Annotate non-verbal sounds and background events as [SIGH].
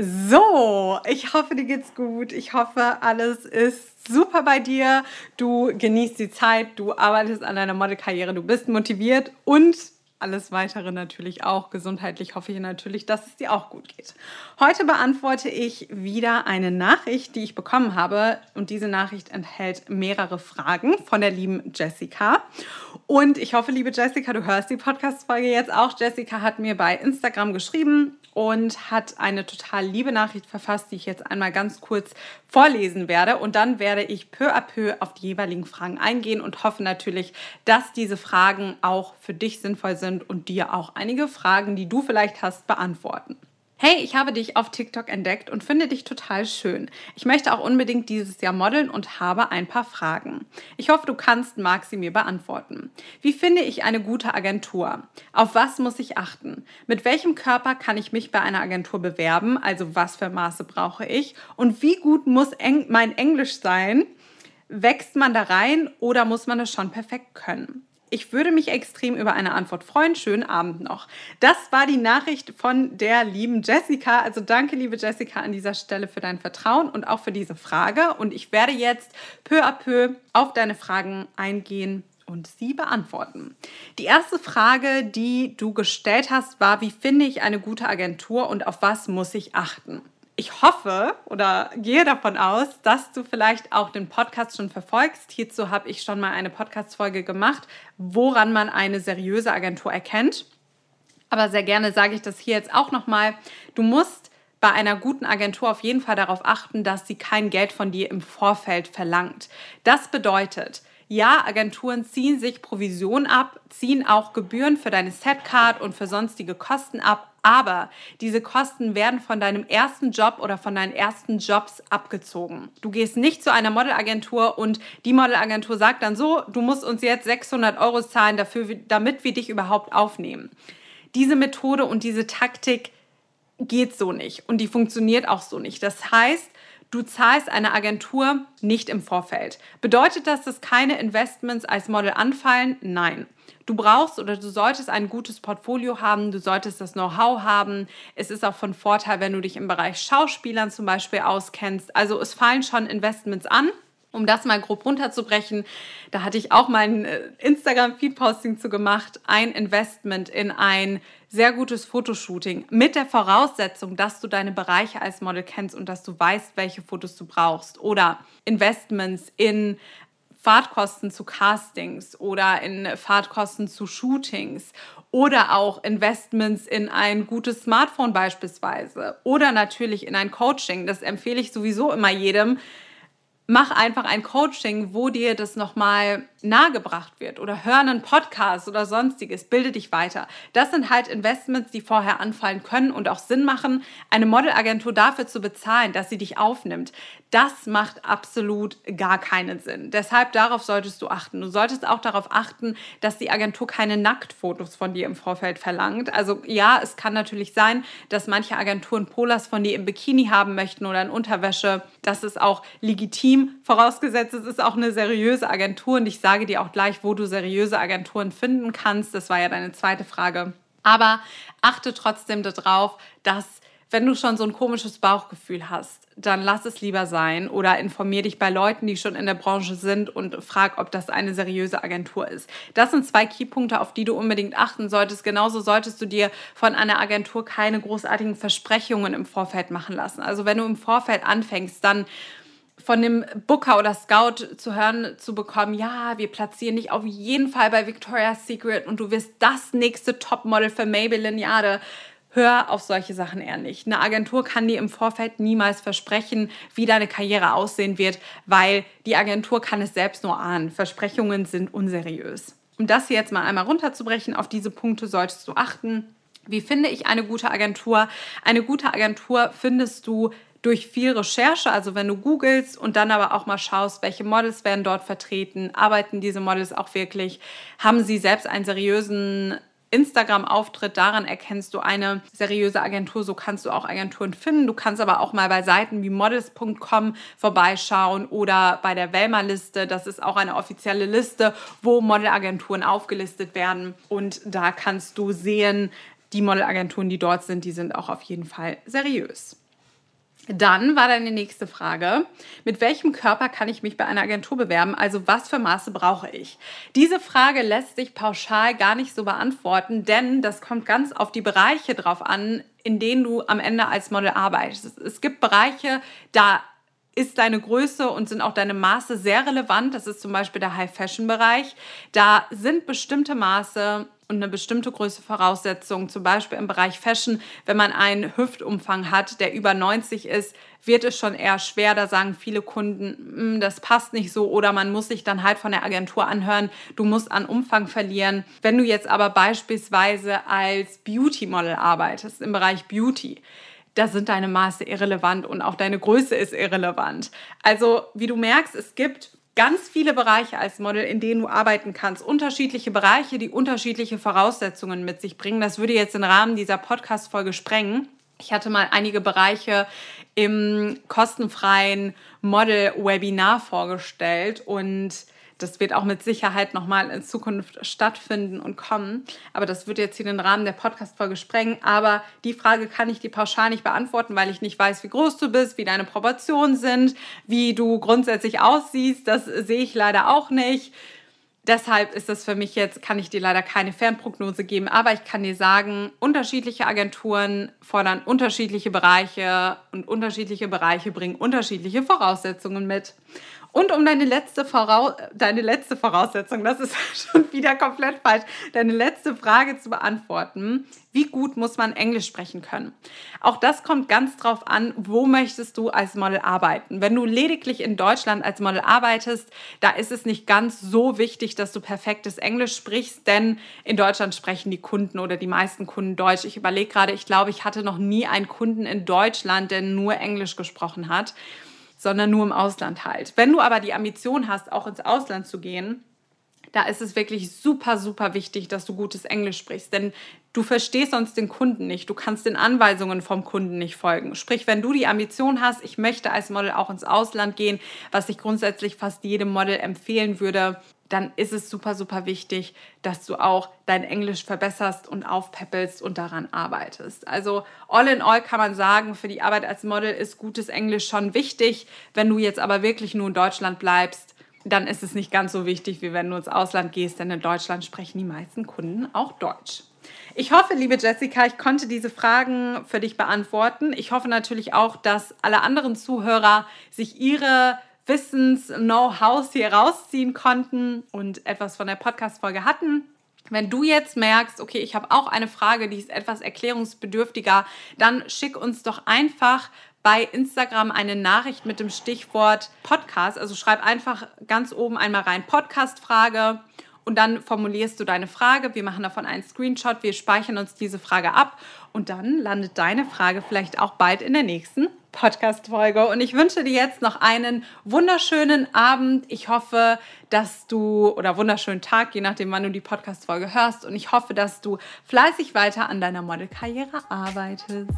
So, ich hoffe, dir geht's gut. Ich hoffe, alles ist super bei dir. Du genießt die Zeit, du arbeitest an deiner Modelkarriere, du bist motiviert und alles weitere natürlich auch. Gesundheitlich hoffe ich natürlich, dass es dir auch gut geht. Heute beantworte ich wieder eine Nachricht, die ich bekommen habe. Und diese Nachricht enthält mehrere Fragen von der lieben Jessica. Und ich hoffe, liebe Jessica, du hörst die Podcast-Folge jetzt auch. Jessica hat mir bei Instagram geschrieben und hat eine total liebe Nachricht verfasst, die ich jetzt einmal ganz kurz vorlesen werde. Und dann werde ich peu à peu auf die jeweiligen Fragen eingehen und hoffe natürlich, dass diese Fragen auch für dich sinnvoll sind und dir auch einige Fragen, die du vielleicht hast, beantworten. Hey, ich habe dich auf TikTok entdeckt und finde dich total schön. Ich möchte auch unbedingt dieses Jahr modeln und habe ein paar Fragen. Ich hoffe, du kannst, mag sie mir beantworten. Wie finde ich eine gute Agentur? Auf was muss ich achten? Mit welchem Körper kann ich mich bei einer Agentur bewerben? Also was für Maße brauche ich? Und wie gut muss mein Englisch sein? Wächst man da rein oder muss man es schon perfekt können? Ich würde mich extrem über eine Antwort freuen. Schönen Abend noch. Das war die Nachricht von der lieben Jessica. Also danke, liebe Jessica, an dieser Stelle für dein Vertrauen und auch für diese Frage. Und ich werde jetzt peu à peu auf deine Fragen eingehen und sie beantworten. Die erste Frage, die du gestellt hast, war, wie finde ich eine gute Agentur und auf was muss ich achten? Ich hoffe oder gehe davon aus, dass du vielleicht auch den Podcast schon verfolgst. Hierzu habe ich schon mal eine Podcast-Folge gemacht, woran man eine seriöse Agentur erkennt. Aber sehr gerne sage ich das hier jetzt auch nochmal. Du musst bei einer guten Agentur auf jeden Fall darauf achten, dass sie kein Geld von dir im Vorfeld verlangt. Das bedeutet, ja, Agenturen ziehen sich Provision ab, ziehen auch Gebühren für deine Setcard und für sonstige Kosten ab, aber diese Kosten werden von deinem ersten Job oder von deinen ersten Jobs abgezogen. Du gehst nicht zu einer Modelagentur und die Modelagentur sagt dann so, du musst uns jetzt 600 Euro zahlen, dafür, damit wir dich überhaupt aufnehmen. Diese Methode und diese Taktik geht so nicht und die funktioniert auch so nicht. Das heißt, Du zahlst eine Agentur nicht im Vorfeld. Bedeutet das, dass keine Investments als Model anfallen? Nein. Du brauchst oder du solltest ein gutes Portfolio haben, du solltest das Know-how haben. Es ist auch von Vorteil, wenn du dich im Bereich Schauspielern zum Beispiel auskennst. Also es fallen schon Investments an. Um das mal grob runterzubrechen, da hatte ich auch mein äh, Instagram-Feed-Posting zu gemacht. Ein Investment in ein sehr gutes Fotoshooting mit der Voraussetzung, dass du deine Bereiche als Model kennst und dass du weißt, welche Fotos du brauchst. Oder Investments in Fahrtkosten zu Castings oder in Fahrtkosten zu Shootings oder auch Investments in ein gutes Smartphone beispielsweise oder natürlich in ein Coaching. Das empfehle ich sowieso immer jedem, mach einfach ein Coaching, wo dir das nochmal nahegebracht wird oder hör einen Podcast oder sonstiges, bilde dich weiter. Das sind halt Investments, die vorher anfallen können und auch Sinn machen, eine Modelagentur dafür zu bezahlen, dass sie dich aufnimmt. Das macht absolut gar keinen Sinn. Deshalb darauf solltest du achten. Du solltest auch darauf achten, dass die Agentur keine Nacktfotos von dir im Vorfeld verlangt. Also ja, es kann natürlich sein, dass manche Agenturen Polars von dir im Bikini haben möchten oder in Unterwäsche. Das ist auch legitim Team, vorausgesetzt es ist auch eine seriöse Agentur und ich sage dir auch gleich, wo du seriöse Agenturen finden kannst. Das war ja deine zweite Frage. Aber achte trotzdem darauf, dass wenn du schon so ein komisches Bauchgefühl hast, dann lass es lieber sein oder informier dich bei Leuten, die schon in der Branche sind und frag, ob das eine seriöse Agentur ist. Das sind zwei Keypunkte, auf die du unbedingt achten solltest. Genauso solltest du dir von einer Agentur keine großartigen Versprechungen im Vorfeld machen lassen. Also wenn du im Vorfeld anfängst, dann von dem Booker oder Scout zu hören zu bekommen, ja, wir platzieren dich auf jeden Fall bei Victoria's Secret und du wirst das nächste Topmodel für Maybelline Jade. Hör auf solche Sachen eher nicht. Eine Agentur kann dir im Vorfeld niemals versprechen, wie deine Karriere aussehen wird, weil die Agentur kann es selbst nur ahnen. Versprechungen sind unseriös. Um das hier jetzt mal einmal runterzubrechen, auf diese Punkte solltest du achten. Wie finde ich eine gute Agentur? Eine gute Agentur findest du durch viel Recherche, also wenn du googelst und dann aber auch mal schaust, welche Models werden dort vertreten, arbeiten diese Models auch wirklich, haben sie selbst einen seriösen Instagram-Auftritt, daran erkennst du eine seriöse Agentur, so kannst du auch Agenturen finden. Du kannst aber auch mal bei Seiten wie models.com vorbeischauen oder bei der Wellmer-Liste. Das ist auch eine offizielle Liste, wo Modelagenturen aufgelistet werden. Und da kannst du sehen, die Modelagenturen, die dort sind, die sind auch auf jeden Fall seriös. Dann war deine nächste Frage, mit welchem Körper kann ich mich bei einer Agentur bewerben? Also was für Maße brauche ich? Diese Frage lässt sich pauschal gar nicht so beantworten, denn das kommt ganz auf die Bereiche drauf an, in denen du am Ende als Model arbeitest. Es gibt Bereiche, da ist deine Größe und sind auch deine Maße sehr relevant. Das ist zum Beispiel der High-Fashion-Bereich. Da sind bestimmte Maße und eine bestimmte Größe Voraussetzung, zum Beispiel im Bereich Fashion, wenn man einen Hüftumfang hat, der über 90 ist, wird es schon eher schwer. Da sagen viele Kunden, hm, das passt nicht so oder man muss sich dann halt von der Agentur anhören, du musst an Umfang verlieren. Wenn du jetzt aber beispielsweise als Beauty-Model arbeitest, im Bereich Beauty, da sind deine Maße irrelevant und auch deine Größe ist irrelevant. Also, wie du merkst, es gibt ganz viele Bereiche als Model, in denen du arbeiten kannst. Unterschiedliche Bereiche, die unterschiedliche Voraussetzungen mit sich bringen. Das würde jetzt den Rahmen dieser Podcast-Folge sprengen. Ich hatte mal einige Bereiche im kostenfreien Model-Webinar vorgestellt und das wird auch mit Sicherheit nochmal in Zukunft stattfinden und kommen. Aber das wird jetzt hier den Rahmen der Podcast-Folge sprengen. Aber die Frage kann ich dir pauschal nicht beantworten, weil ich nicht weiß, wie groß du bist, wie deine Proportionen sind, wie du grundsätzlich aussiehst. Das sehe ich leider auch nicht. Deshalb ist das für mich jetzt, kann ich dir leider keine Fernprognose geben, aber ich kann dir sagen, unterschiedliche Agenturen fordern unterschiedliche Bereiche und unterschiedliche Bereiche bringen unterschiedliche Voraussetzungen mit. Und um deine letzte, deine letzte Voraussetzung, das ist [LAUGHS] schon wieder komplett falsch, deine letzte Frage zu beantworten, wie gut muss man Englisch sprechen können? Auch das kommt ganz drauf an, wo möchtest du als Model arbeiten. Wenn du lediglich in Deutschland als Model arbeitest, da ist es nicht ganz so wichtig, dass du perfektes Englisch sprichst, denn in Deutschland sprechen die Kunden oder die meisten Kunden Deutsch. Ich überlege gerade, ich glaube, ich hatte noch nie einen Kunden in Deutschland, der nur Englisch gesprochen hat sondern nur im Ausland halt. Wenn du aber die Ambition hast, auch ins Ausland zu gehen, da ist es wirklich super, super wichtig, dass du gutes Englisch sprichst, denn du verstehst sonst den Kunden nicht, du kannst den Anweisungen vom Kunden nicht folgen. Sprich, wenn du die Ambition hast, ich möchte als Model auch ins Ausland gehen, was ich grundsätzlich fast jedem Model empfehlen würde, dann ist es super, super wichtig, dass du auch dein Englisch verbesserst und aufpäppelst und daran arbeitest. Also all in all kann man sagen, für die Arbeit als Model ist gutes Englisch schon wichtig. Wenn du jetzt aber wirklich nur in Deutschland bleibst, dann ist es nicht ganz so wichtig, wie wenn du ins Ausland gehst, denn in Deutschland sprechen die meisten Kunden auch Deutsch. Ich hoffe, liebe Jessica, ich konnte diese Fragen für dich beantworten. Ich hoffe natürlich auch, dass alle anderen Zuhörer sich ihre Wissens-Know-hows hier rausziehen konnten und etwas von der Podcast-Folge hatten. Wenn du jetzt merkst, okay, ich habe auch eine Frage, die ist etwas erklärungsbedürftiger, dann schick uns doch einfach bei Instagram eine Nachricht mit dem Stichwort Podcast. Also schreib einfach ganz oben einmal rein Podcast-Frage und dann formulierst du deine Frage. Wir machen davon einen Screenshot, wir speichern uns diese Frage ab und dann landet deine Frage vielleicht auch bald in der nächsten Podcast-Folge. Und ich wünsche dir jetzt noch einen wunderschönen Abend. Ich hoffe, dass du, oder wunderschönen Tag, je nachdem, wann du die Podcast-Folge hörst. Und ich hoffe, dass du fleißig weiter an deiner Modelkarriere arbeitest.